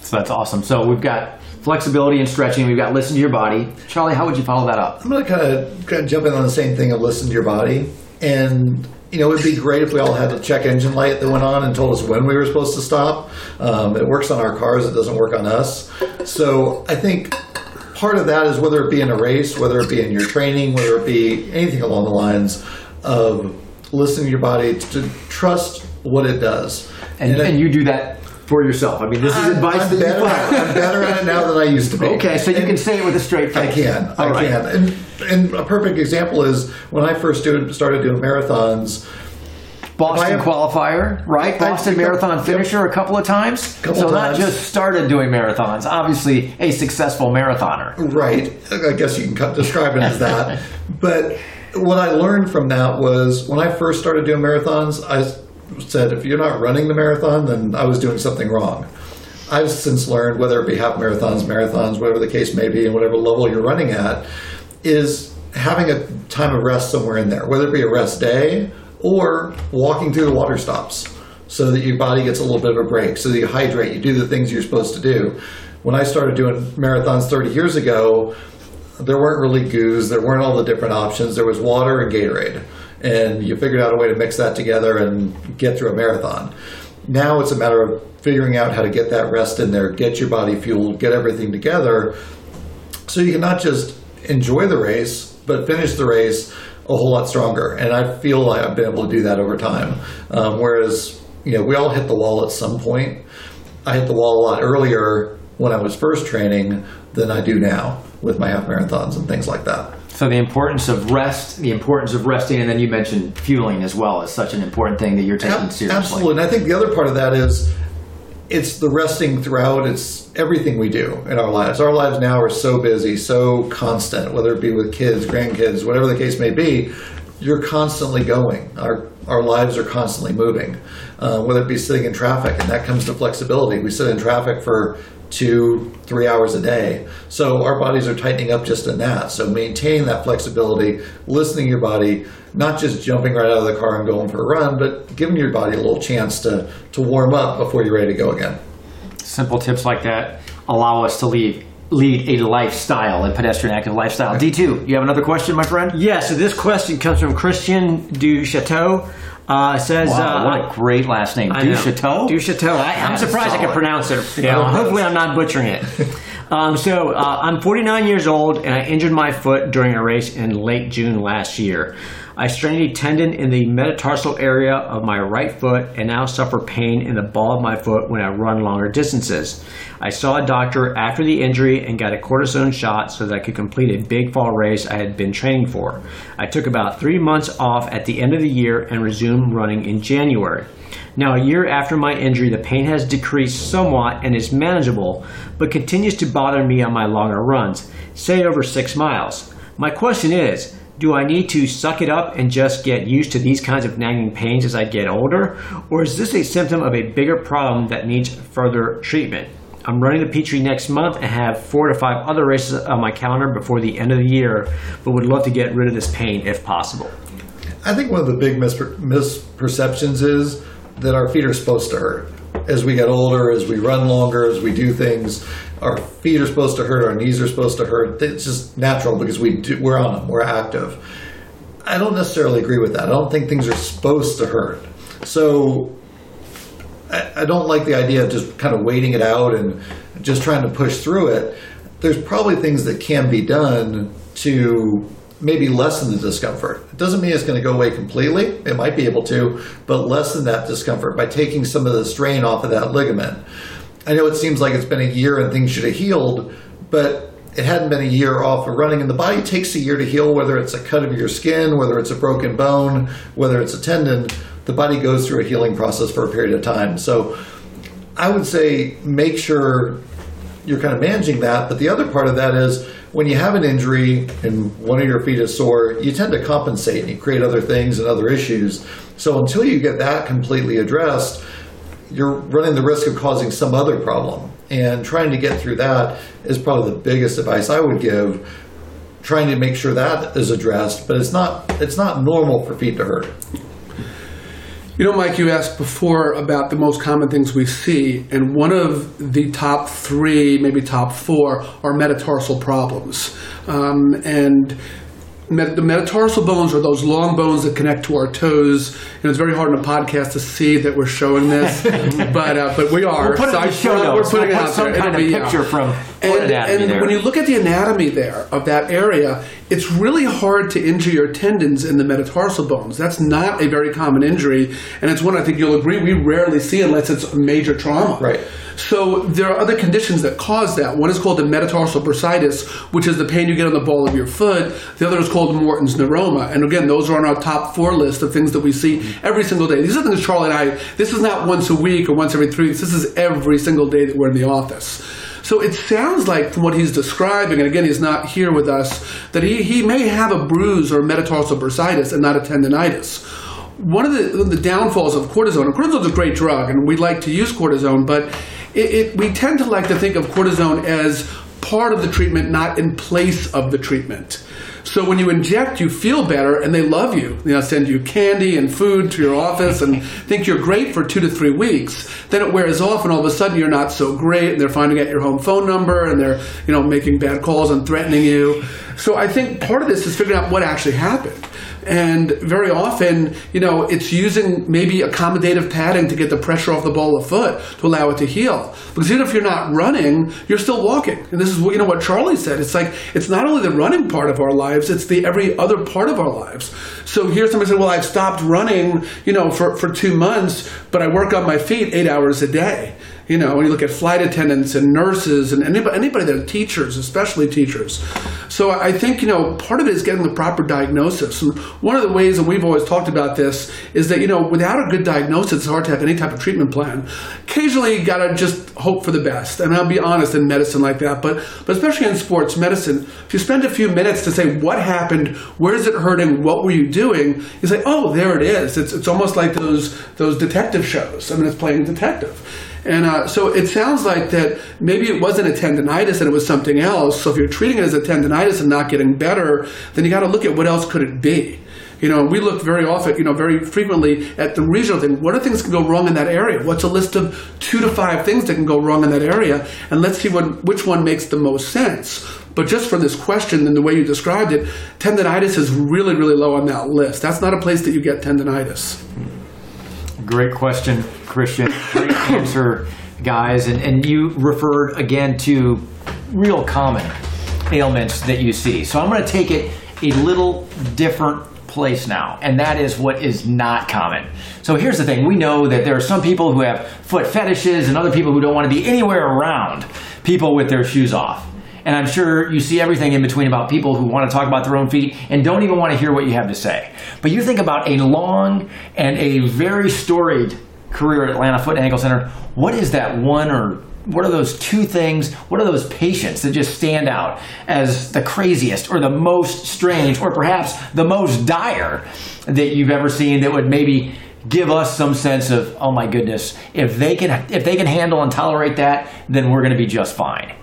So that's awesome. So we've got flexibility and stretching. We've got listen to your body. Charlie, how would you follow that up? I'm going to kind of, kind of jump in on the same thing of listen to your body. And, you know, it would be great if we all had a check engine light that went on and told us when we were supposed to stop. Um, it works on our cars, it doesn't work on us. So I think part of that is whether it be in a race, whether it be in your training, whether it be anything along the lines of listening to your body to trust what it does. And, I- and you do that for yourself. I mean, this is I'm, advice I'm that you follow. <laughs> I'm better at it now than I used to be. Okay, so you And- can say it with a straight face. I can. I All right. can. And, and a perfect example is when I first do, started doing marathons. Boston I have- qualifier, right? I- Boston I- Marathon yep. finisher a couple of times. Couple so not just started doing marathons. Obviously, a successful marathoner. Right. I guess you can describe it as that. <laughs> but what I learned from that was when I first started doing marathons, I said, if you're not running the marathon, then I was doing something wrong. I've since learned, whether it be half marathons, marathons, whatever the case may be, and whatever level you're running at, is having a time of rest somewhere in there, whether it be a rest day or walking through the water stops so that your body gets a little bit of a break, so that you hydrate, you do the things you're supposed to do. When I started doing marathons 30 years ago, there weren't really goos, there weren't all the different options. There was water and Gatorade. And you figured out a way to mix that together and get through a marathon. Now it's a matter of figuring out how to get that rest in there, get your body fueled, get everything together so you can not just enjoy the race, but finish the race a whole lot stronger. And I feel like I've been able to do that over time. Um, whereas, you know, we all hit the wall at some point. I hit the wall a lot earlier when I was first training than I do now with my half marathons and things like that. So the importance of rest, the importance of resting, and then you mentioned fueling as well is such an important thing that you're taking Ab- seriously. Absolutely. And I think the other part of that is it's the resting throughout. It's everything we do in our lives. Our lives now are so busy, so constant, whether it be with kids, grandkids, whatever the case may be. You're constantly going. Our our lives are constantly moving, uh, whether it be sitting in traffic, and that comes to flexibility. We sit in traffic for two, three hours a day, so our bodies are tightening up just in that. So maintaining that flexibility, listening to your body, not just jumping right out of the car and going for a run, but giving your body a little chance to to warm up before you're ready to go again. Simple tips like that allow us to lead lead a lifestyle, a pedestrian active lifestyle. D2, you have another question, my friend? Yeah, so this question comes from Christian Duchateau. Uh, says, Wow, uh, what a great last name. I Duchateau. know. Chateau? I, is surprised I solid. can pronounce it. Know, hopefully, I'm not butchering it. <laughs> Um, so, uh, I'm 49 years old, and I injured my foot during a race in late June last year. I strained a tendon in the metatarsal area of my right foot and now suffer pain in the ball of my foot when I run longer distances. I saw a doctor after the injury and got a cortisone shot so that I could complete a big fall race I had been training for. I took about three months off at the end of the year and resumed running in January. Now, a year after my injury, the pain has decreased somewhat and is manageable, but continues to bother me on my longer runs, say over six miles. My question is Do I need to suck it up and just get used to these kinds of nagging pains as I get older? Or is this a symptom of a bigger problem that needs further treatment? I'm running the Peachtree next month and have four to five other races on my calendar before the end of the year, but would love to get rid of this pain if possible. I think one of the big mispre- misperceptions is that our feet are supposed to hurt. As we get older, as we run longer, as we do things, our feet are supposed to hurt, our knees are supposed to hurt. It's just natural because we do, we're on them, we're active. I don't necessarily agree with that. I don't think things are supposed to hurt. So I, I don't like the idea of just kind of waiting it out and just trying to push through it. There's probably things that can be done to maybe lessen the discomfort. It doesn't mean it's going to go away completely. It might be able to, but lessen that discomfort by taking some of the strain off of that ligament. I know it seems like it's been a year and things should have healed, but it hadn't been a year off of running, and the body takes a year to heal, whether it's a cut of your skin, whether it's a broken bone, whether it's a tendon. The body goes through a healing process for a period of time. So I would say make sure you're kind of managing that. But the other part of that is when you have an injury and one of your feet is sore, you tend to compensate and you create other things and other issues. So until you get that completely addressed, you're running the risk of causing some other problem. And trying to get through that is probably the biggest advice I would give. Trying to make sure that is addressed, but it's not it's not normal for feet to hurt. You know, Mike, you asked before about the most common things we see, and one of the top three, maybe top four, are metatarsal problems. Um, and met- the metatarsal bones are those long bones that connect to our toes. And it's very hard on a podcast to see that we're showing this, <laughs> but uh, but we are. We'll put it in I the show notes. We're putting We'll it put out some there. kind It'll of be, uh, picture from foot and, and when you look at the anatomy there of that area, it's really hard to injure your tendons in the metatarsal bones. That's not a very common injury, and it's one I think you'll agree we rarely see unless it's a major trauma. Right. So there are other conditions that cause that. One is called the metatarsal bursitis, which is the pain you get on the ball of your foot. The other is called Morton's neuroma. And again, those are on our top four list of things that we see every single day. These are things Charlie and I, this is not once a week or once every three weeks. This is every single day that we're in the office. So it sounds like from what he's describing, and again, he's not here with us, that he, he may have a bruise or metatarsal bursitis and not a tendonitis one of the, the downfalls of cortisone, and cortisone is a great drug, and we like to use cortisone, but it, it, we tend to like to think of cortisone as part of the treatment, not in place of the treatment. So when you inject, you feel better, and they love you. You know, send you candy and food to your office, and think you're great for two to three weeks. Then it wears off, and all of a sudden you're not so great, and they're finding out your home phone number, and they're you know making bad calls and threatening you. So I think part of this is figuring out what actually happened. And very often, you know, it's using maybe accommodative padding to get the pressure off the ball of foot to allow it to heal. Because even if you're not running, you're still walking. And this is what you know what Charlie said. It's like it's not only the running part of our lives, it's the every other part of our lives. So here's somebody said, Well, I've stopped running, you know, for, for two months, but I work on my feet eight hours a day. You know, when you look at flight attendants and nurses and anybody, anybody that teachers, especially teachers. So I think, you know, part of it is getting the proper diagnosis. And one of the ways, that we've always talked about this, is that, you know, without a good diagnosis, it's hard to have any type of treatment plan. Occasionally, you got to just hope for the best. And I'll be honest in medicine like that. But, but especially in sports medicine, if you spend a few minutes to say, what happened? Where is it hurting? What were you doing? You say, oh, there it is. It's, it's almost like those, those detective shows. I mean, it's playing detective. And uh, so it sounds like that maybe it wasn't a tendonitis and it was something else. So if you're treating it as a tendonitis and not getting better, then you got to look at what else could it be. You know, we look very often, you know, very frequently at the regional thing. What are things that can go wrong in that area? What's a list of two to five things that can go wrong in that area? And let's see what which one makes the most sense. But just from this question and the way you described it, tendonitis is really, really low on that list. That's not a place that you get tendonitis. Great question, Christian. Great <coughs> answer, guys. And, and you referred again to real common ailments that you see. So I'm going to take it a little different place now, and that is what is not common. So here's the thing we know that there are some people who have foot fetishes and other people who don't want to be anywhere around people with their shoes off. And I'm sure you see everything in between about people who want to talk about their own feet and don't even want to hear what you have to say. But you think about a long and a very storied career at Atlanta Foot and Ankle Center, what is that one or what are those two things? What are those patients that just stand out as the craziest or the most strange or perhaps the most dire that you've ever seen that would maybe give us some sense of, oh my goodness, if they can if they can handle and tolerate that, then we're going to be just fine.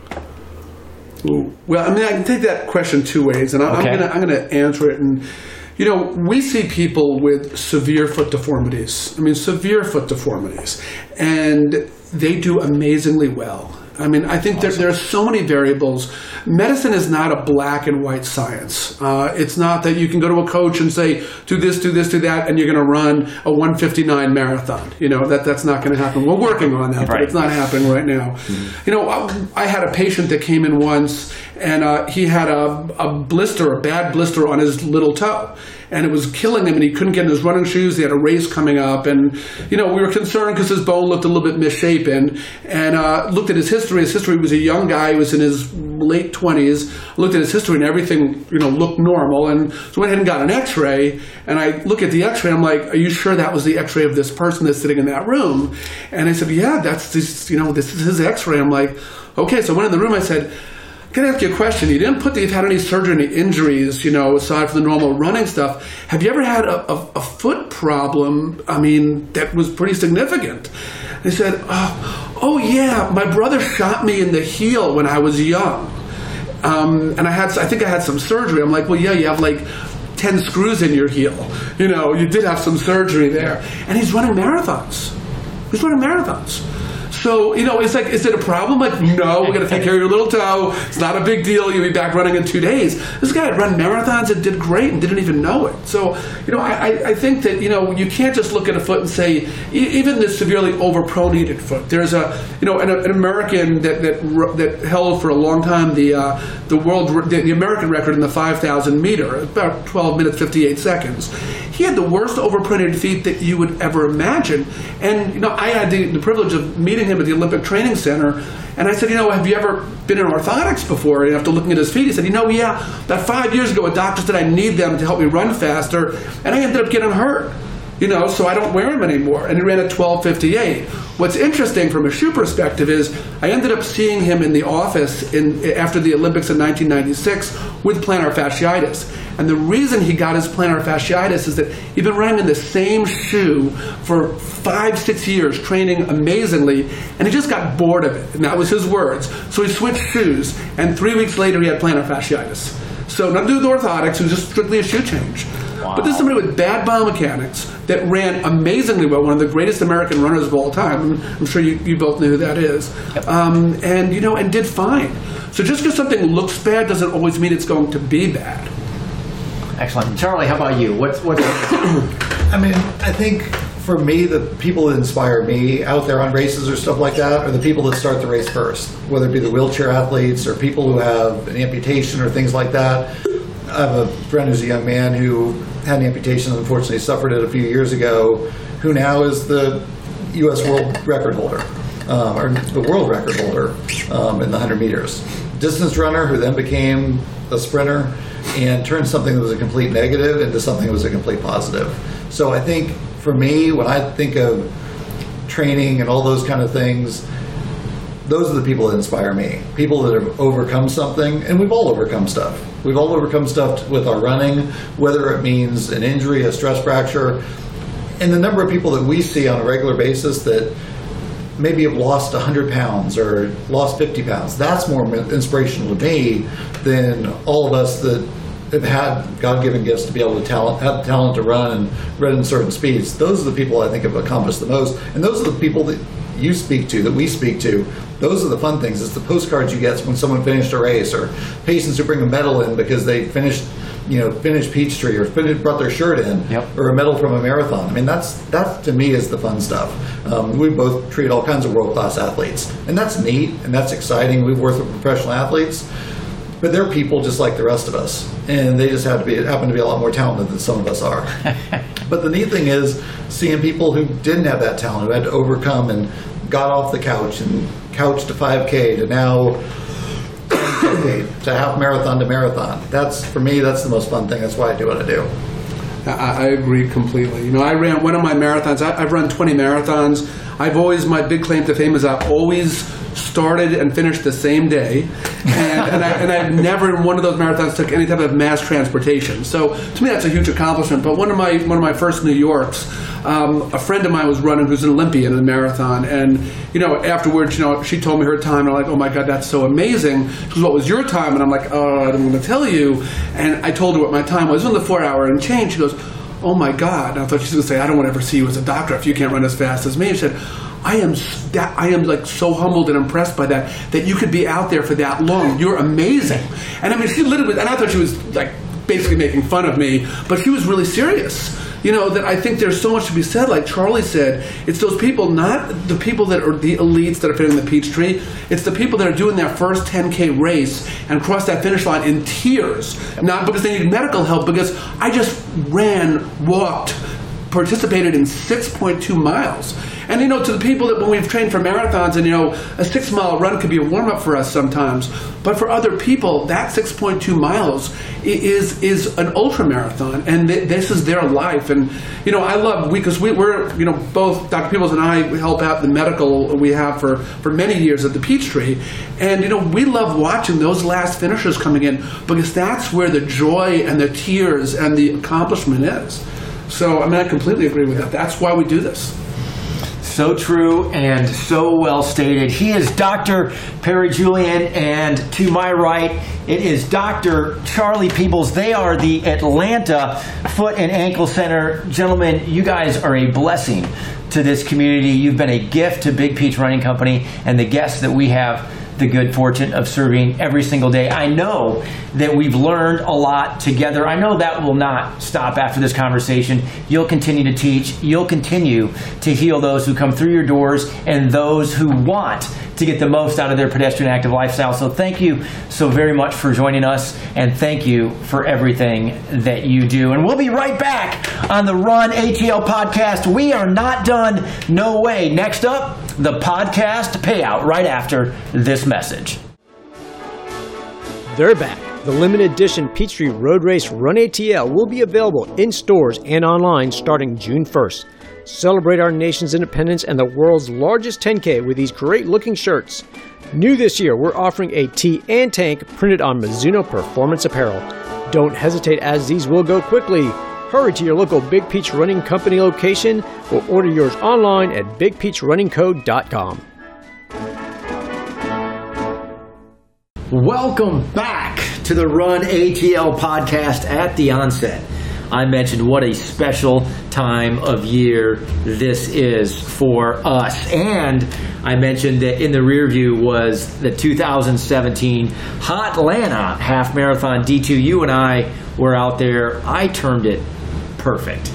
Well, I mean, I can take that question two ways, and I, Okay. I'm gonna I'm gonna answer it. And you know, we see people with severe foot deformities. I mean, severe foot deformities, and they do amazingly well. I mean, I think there, there are so many variables. Medicine is not a black and white science. Uh, it's not that you can go to a coach and say, do this, do this, do that, and you're going to run a 159 marathon. You know, that, that's not going to happen. We're working on that, but it's not happening right now. You know, I, I had a patient that came in once, and uh, he had a, a blister, a bad blister on his little toe. And it was killing him, and he couldn't get in his running shoes. He had a race coming up, and you know we were concerned because his bone looked a little bit misshapen. And uh, looked at his history. His history was a young guy. He was in his late twenties. Looked at his history, and everything you know looked normal. And so went ahead and got an X-ray. And I look at the X-ray. I'm like, "Are you sure that was the X-ray of this person that's sitting in that room?" And I said, "Yeah, that's this. You know, this is his X-ray." I'm like, "Okay." So I went in the room. I said. Can I ask you a question? You didn't put that you've had any surgery, any injuries, you know, aside from the normal running stuff. Have you ever had a, a, a foot problem? I mean, that was pretty significant. They said, oh, oh, yeah, my brother shot me in the heel when I was young. Um, and I had, I think I had some surgery. I'm like, well, yeah, you have like 10 screws in your heel. You know, you did have some surgery there. And he's running marathons. He's running marathons. So, you know, it's like, is it a problem? Like, no, we're going to take care of your little toe. It's not a big deal. You'll be back running in two days. This guy had run marathons and did great and didn't even know it. So, you know, I, I- think that, you know, you can't just look at a foot and say, even the severely overpronated foot. There's a, you know, an, an American that, that, that held for a long time the, uh, the world, the, the American record in the 5,000 meter, about 12 minutes, 58 seconds. He had the worst overpronated feet that you would ever imagine. And, you know, I had the, the privilege of meeting him at the Olympic Training Center. And I said, you know, have you ever been in orthotics before? And after looking at his feet, he said, you know, yeah, about five years ago, a doctor said I need them to help me run faster. And I ended up getting hurt you know, so I don't wear them anymore. And he ran a 12:58. What's interesting from a shoe perspective is I ended up seeing him in the office in after the Olympics in 1996 with plantar fasciitis. And the reason he got his plantar fasciitis is that he'd been running in the same shoe for five, six years, training amazingly, and he just got bored of it. And that was his words. So he switched shoes, and three weeks later he had plantar fasciitis. So nothing to do with orthotics, it was just strictly a shoe change. But this is somebody with bad biomechanics that ran amazingly well, one of the greatest American runners of all time. I'm, I'm sure you, you both know who that is. Um, and, you know, and did fine. So just because something looks bad doesn't always mean it's going to be bad. Excellent. Charlie, how about you? What's what's I mean, I think for me, the people that inspire me out there on races or stuff like that are the people that start the race first, whether it be the wheelchair athletes or people who have an amputation or things like that. I have a friend who's a young man who had an amputation and unfortunately suffered it a few years ago, who now is the U.S. world record holder, um, or the world record holder um, in the 100 meters. Distance runner who then became a sprinter and turned something that was a complete negative into something that was a complete positive. So I think for me, when I think of training and all those kind of things, those are the people that inspire me. People that have overcome something, and we've all overcome stuff. We've all overcome stuff with our running, whether it means an injury, a stress fracture, and the number of people that we see on a regular basis that maybe have lost 100 pounds or lost 50 pounds. That's more inspirational to me than all of us that have had God-given gifts to be able to talent, have the talent to run and run in certain speeds. Those are the people I think have accomplished the most, and those are the people that you speak to, that we speak to. Those are the fun things. It's the postcards you get when someone finished a race, or patients who bring a medal in because they finished, you know, finished Peachtree or finished, brought their shirt in, Yep. or a medal from a marathon. I mean, that's that to me is the fun stuff. Um, we both treat all kinds of world class athletes, and that's neat and that's exciting. We've worked with professional athletes, but they're people just like the rest of us, and they just have to be happen to be a lot more talented than some of us are. <laughs> but the neat thing is seeing people who didn't have that talent, who had to overcome and got off the couch and couch to 5K to now to half marathon to marathon. That's for me. That's the most fun thing. That's why I do what I do. I, I agree completely. You know, I ran one of my marathons. I, I've run 20 marathons. I've always my big claim to fame is I've always started and finished the same day, and, and, I, and I've never in one of those marathons took any type of mass transportation. So to me, that's a huge accomplishment. But one of my one of my first New Yorks, um, a friend of mine was running who's an Olympian in the marathon, and you know afterwards, you know she told me her time, and I'm like, oh my god, that's so amazing. Because what was your time? And I'm like, oh, I'm going to tell you. And I told her what my time was. It was in the four hour and change. She goes oh my God. And I thought she was going to say, I don't want to ever see you as a doctor if you can't run as fast as me. She said, I am that I am like so humbled and impressed by that that you could be out there for that long. You're amazing. And I mean, she literally, and I thought she was like basically making fun of me, but she was really serious. You know that I think there's so much to be said. Like Charlie said, it's those people, not the people that are the elites that are fitting the Peachtree. It's the people that are doing their first 10k race and cross that finish line in tears, not because they need medical help, because I just ran, walked, participated in 6.2 miles. And you know, to the people that when we've trained for marathons, and you know, a six mile run could be a warm up for us sometimes, but for other people, that 6.2 miles is is an ultra marathon, and th- this is their life. And you know, I love because we, we're you know both Dr. Peebles and I help out the medical we have for for many years at the Peachtree, and you know, we love watching those last finishers coming in because that's where the joy and the tears and the accomplishment is. So, I mean, I completely agree with that. That's why we do this. So true and so well stated. He is Dr. Perry Julien, and to my right, it is Dr. Charlie Peebles. They are the Atlanta Foot and Ankle Center. Gentlemen, you guys are a blessing to this community. You've been a gift to Big Peach Running Company and the guests that we have the good fortune of serving every single day. I know that we've learned a lot together. I know that will not stop after this conversation. You'll continue to teach, you'll continue to heal those who come through your doors and those who want to get the most out of their pedestrian active lifestyle. So thank you so very much for joining us and thank you for everything that you do. And we'll be right back on the Run ATL podcast. We are not done. No way. Next up, the podcast payout right after this message. They're back. The limited edition Peachtree Road Race Run ATL will be available in stores and online starting June 1st. Celebrate our nation's independence and the world's largest 10K with these great looking shirts. New this year, we're offering a tee and tank printed on Mizuno Performance Apparel. Don't hesitate as these will go quickly. Hurry to your local Big Peach Running Company location or order yours online at bigpeachrunningco.com. Welcome back to the Run ATL podcast at the onset. I mentioned what a special time of year this is for us. And I mentioned that in the rear view was the 2017 Hot Atlanta Half Marathon D2. You and I were out there. I termed it perfect.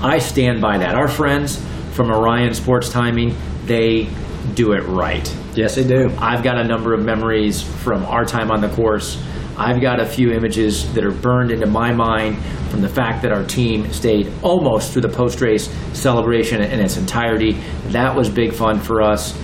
I stand by that. Our friends from Orion Sports Timing, they do it right. Yes, they do. I've got a number of memories from our time on the course. I've got a few images that are burned into my mind from the fact that our team stayed almost through the post race celebration in its entirety. That was big fun for us.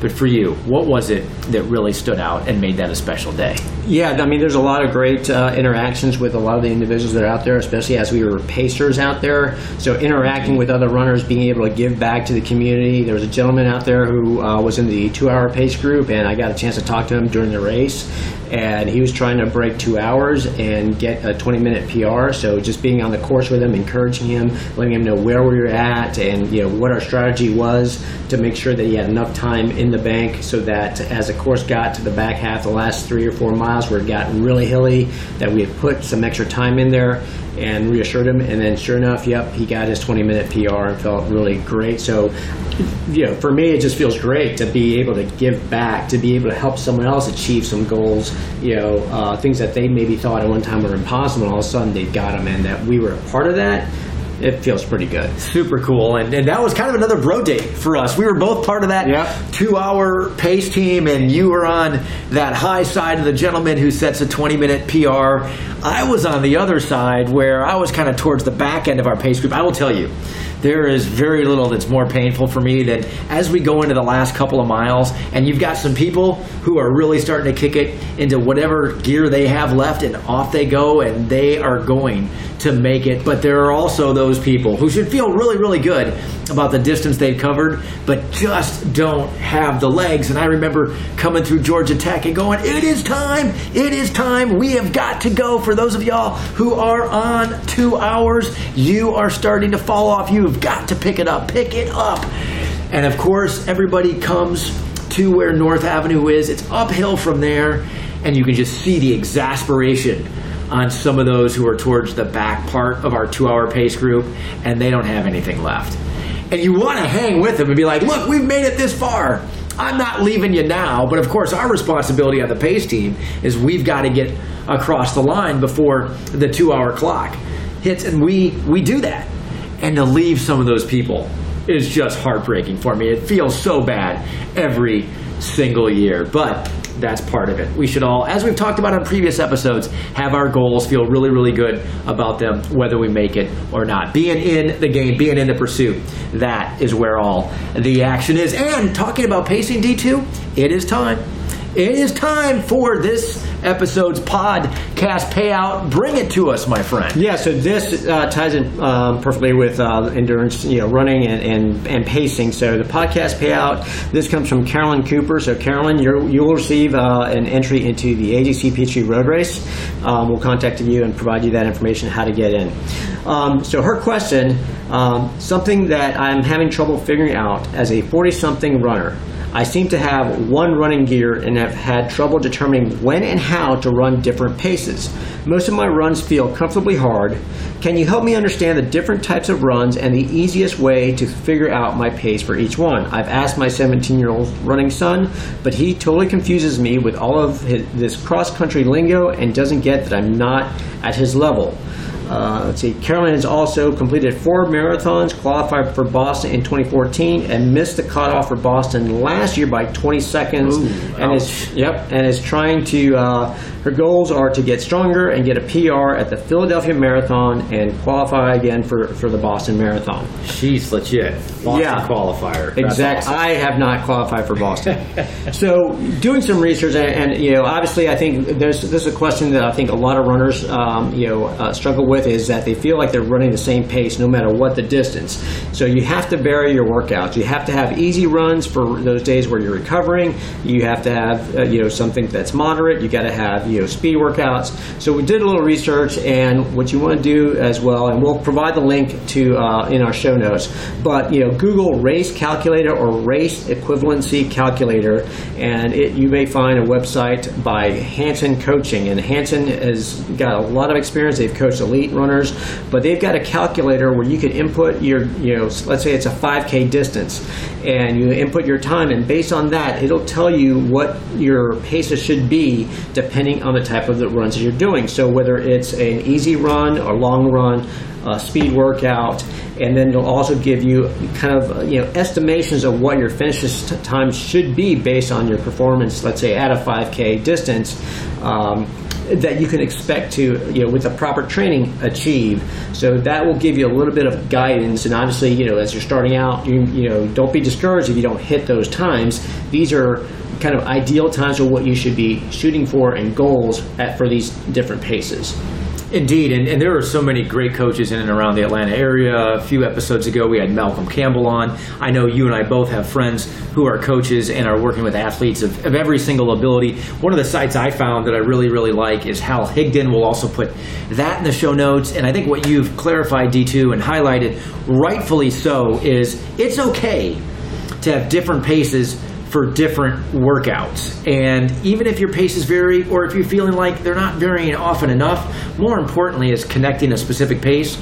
But for you, what was it that really stood out and made that a special day? Yeah, I mean, there's a lot of great uh, interactions with a lot of the individuals that are out there, especially as we were pacers out there. So interacting with other runners, being able to give back to the community. There was a gentleman out there who uh, was in the two-hour pace group, and I got a chance to talk to him during the race. And he was trying to break two hours and get a 20-minute PR. So just being on the course with him, encouraging him, letting him know where we were at, and you know what our strategy was to make sure that he had enough time in the bank so that as the course got to the back half, the last three or four miles where it got really hilly, that we had put some extra time in there and reassured him. And then, sure enough, yep, he got his 20 minute PR and felt really great. So, you know, for me, it just feels great to be able to give back, to be able to help someone else achieve some goals, you know, uh, things that they maybe thought at one time were impossible, and all of a sudden they got them, and that we were a part of that it feels pretty good. Super cool. And, and that was kind of another bro date for us. We were both part of that Yep. two hour pace team, and you were on that high side of the gentleman who sets a 20 minute PR. I was on the other side where I was kind of towards the back end of our pace group. I will tell you there is very little that's more painful for me than as we go into the last couple of miles and you've got some people who are really starting to kick it into whatever gear they have left and off they go and they are going to make it. But there are also those people who should feel really, really good about the distance they've covered, but just don't have the legs. And I remember coming through Georgia Tech and going, It is time! It is time! We have got to go. For those of y'all who are on two hours, you are starting to fall off. You've got to pick it up. Pick it up. And of course, everybody comes to where North Avenue is. It's uphill from there, and you can just see the exasperation on some of those who are towards the back part of our two hour pace group, and they don't have anything left. And you want to hang with them and be like, look, we've made it this far. I'm not leaving you now. But of course, our responsibility on the pace team is we've got to get across the line before the two hour clock hits. And we, we do that. And to leave some of those people is just heartbreaking for me. It feels so bad every single year. But that's part of it. We should all, as we've talked about on previous episodes, have our goals, feel really, really good about them, whether we make it or not. Being in the game, being in the pursuit, that is where all the action is. And talking about pacing D2, it is time. It is time for this episode's podcast payout. Bring it to us, my friend. Yeah, so this uh, ties in um, perfectly with uh, endurance, you know, running and, and, and, pacing. So the podcast payout, this comes from Carolyn Cooper. So Carolyn, you will receive uh, an entry into the AJC Peachtree Road Race. Um, we'll contact you and provide you that information how to get in. Um, so her question, um, something that I'm having trouble figuring out as a 40-something runner. I seem to have one running gear and have had trouble determining when and how to run different paces. Most of my runs feel comfortably hard. Can you help me understand the different types of runs and the easiest way to figure out my pace for each one? I've asked my 17 year old running son, but he totally confuses me with all of his, this cross country lingo and doesn't get that I'm not at his level. Uh, let's see. Carolyn has also completed four marathons, qualified for Boston in 2014, and missed the cutoff for Boston last year by 20 seconds. Ooh, and is yep, and is trying to. Uh, her goals are to get stronger and get a PR at the Philadelphia Marathon and qualify again for, for the Boston Marathon. She's legit. Boston Yeah. qualifier. Exactly. I have not qualified for Boston. <laughs> so, doing some research, and, and, you know, obviously, I think there's this is a question that I think a lot of runners, um, you know, uh, struggle with is that they feel like they're running the same pace no matter what the distance. So you have to vary your workouts. You have to have easy runs for those days where you're recovering. You have to have, uh, you know, something that's moderate. You got to have, you know, speed workouts. So we did a little research, and what you want to do as well, and we'll provide the link to uh, in our show notes. But you know, Google race calculator or race equivalency calculator, and it, you may find a website by Hanson Coaching. And Hanson has got a lot of experience. They've coached elite runners, but they've got a calculator where you can input your, you know, let's say it's a 5K distance, and you input your time, and based on that, it'll tell you what your paces should be depending on the type of the runs you're doing. So whether it's an easy run or long run, uh, speed workout, and then it'll also give you kind of uh, you know estimations of what your finishes t- time should be based on your performance. Let's say at a 5K distance. Um, that you can expect to, you know, with the proper training, achieve. So that will give you a little bit of guidance. And obviously, you know, as you're starting out, you, you know, don't be discouraged if you don't hit those times. These are kind of ideal times of what you should be shooting for and goals at for these different paces. Indeed, and, and there are so many great coaches in and around the Atlanta area. A few episodes ago, we had Malcolm Campbell on. I know you and I both have friends who are coaches and are working with athletes of, of every single ability. One of the sites I found that I really, really like is Hal Higdon. We'll also put that in the show notes. And I think what you've clarified, D2, and highlighted, rightfully so, is it's okay to have different paces for different workouts. And even if your paces vary, or if you're feeling like they're not varying often enough, more importantly is connecting a specific pace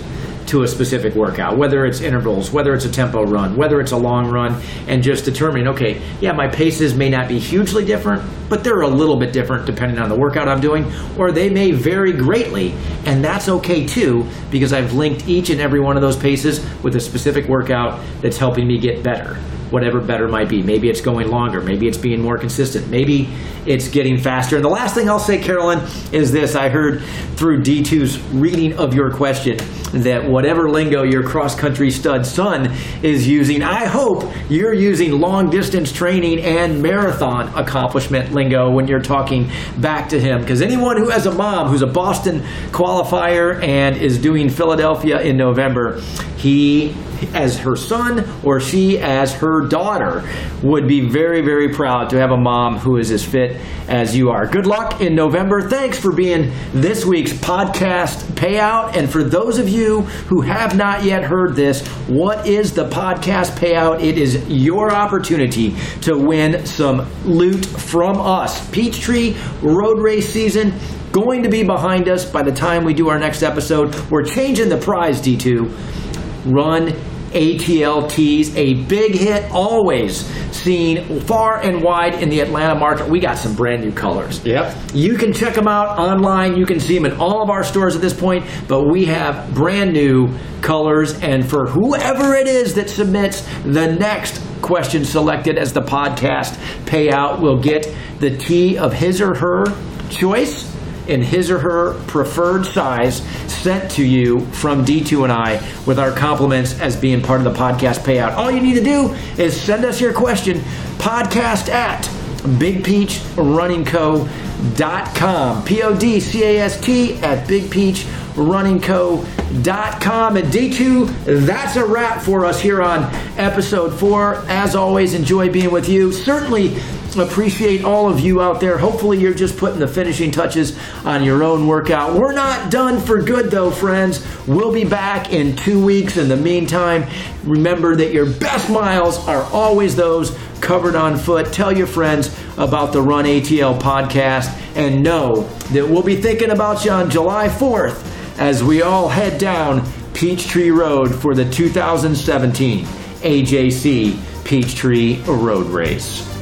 to a specific workout, whether it's intervals, whether it's a tempo run, whether it's a long run, and just determining, okay, yeah, my paces may not be hugely different, but they're a little bit different depending on the workout I'm doing, or they may vary greatly, and that's okay too, because I've linked each and every one of those paces with a specific workout that's helping me get better whatever better might be. Maybe it's going longer. Maybe it's being more consistent. Maybe it's getting faster. And the last thing I'll say, Carolyn, is this I heard through D2's reading of your question that whatever lingo your cross country stud son is using, I hope you're using long distance training and marathon accomplishment lingo when you're talking back to him. Because anyone who has a mom who's a Boston qualifier and is doing Philadelphia in November, he as her son or she as her daughter would be very, very proud to have a mom who is as fit as you are. Good luck in November. Thanks for being this week's podcast payout. And for those of you who have not yet heard this, what is the podcast payout? It is your opportunity to win some loot from us. Peachtree Road Race season going to be behind us by the time we do our next episode. We're changing the prize, D2 run ATLTs, a big hit, always seen far and wide in the Atlanta market. We got some brand new colors. Yep. You can check them out online. You can see them in all of our stores at this point, but we have brand new colors. And for whoever it is that submits the next question selected as the podcast payout, will get the tee of his or her choice in his or her preferred size sent to you from D2 and I with our compliments as being part of the podcast payout. All you need to do is send us your question podcast at bigpeachrunningco.com. P O D C A S T at bigpeachrunningco.com. And D2, that's a wrap for us here on episode four. As always, enjoy being with you. Certainly, appreciate all of you out there. Hopefully, you're just putting the finishing touches on your own workout. We're not done for good, though, friends. We'll be back in two weeks. In the meantime, remember that your best miles are always those covered on foot. Tell your friends about the Run ATL podcast and know that we'll be thinking about you on July 4th as we all head down Peachtree Road for the 2017 AJC Peachtree Road Race.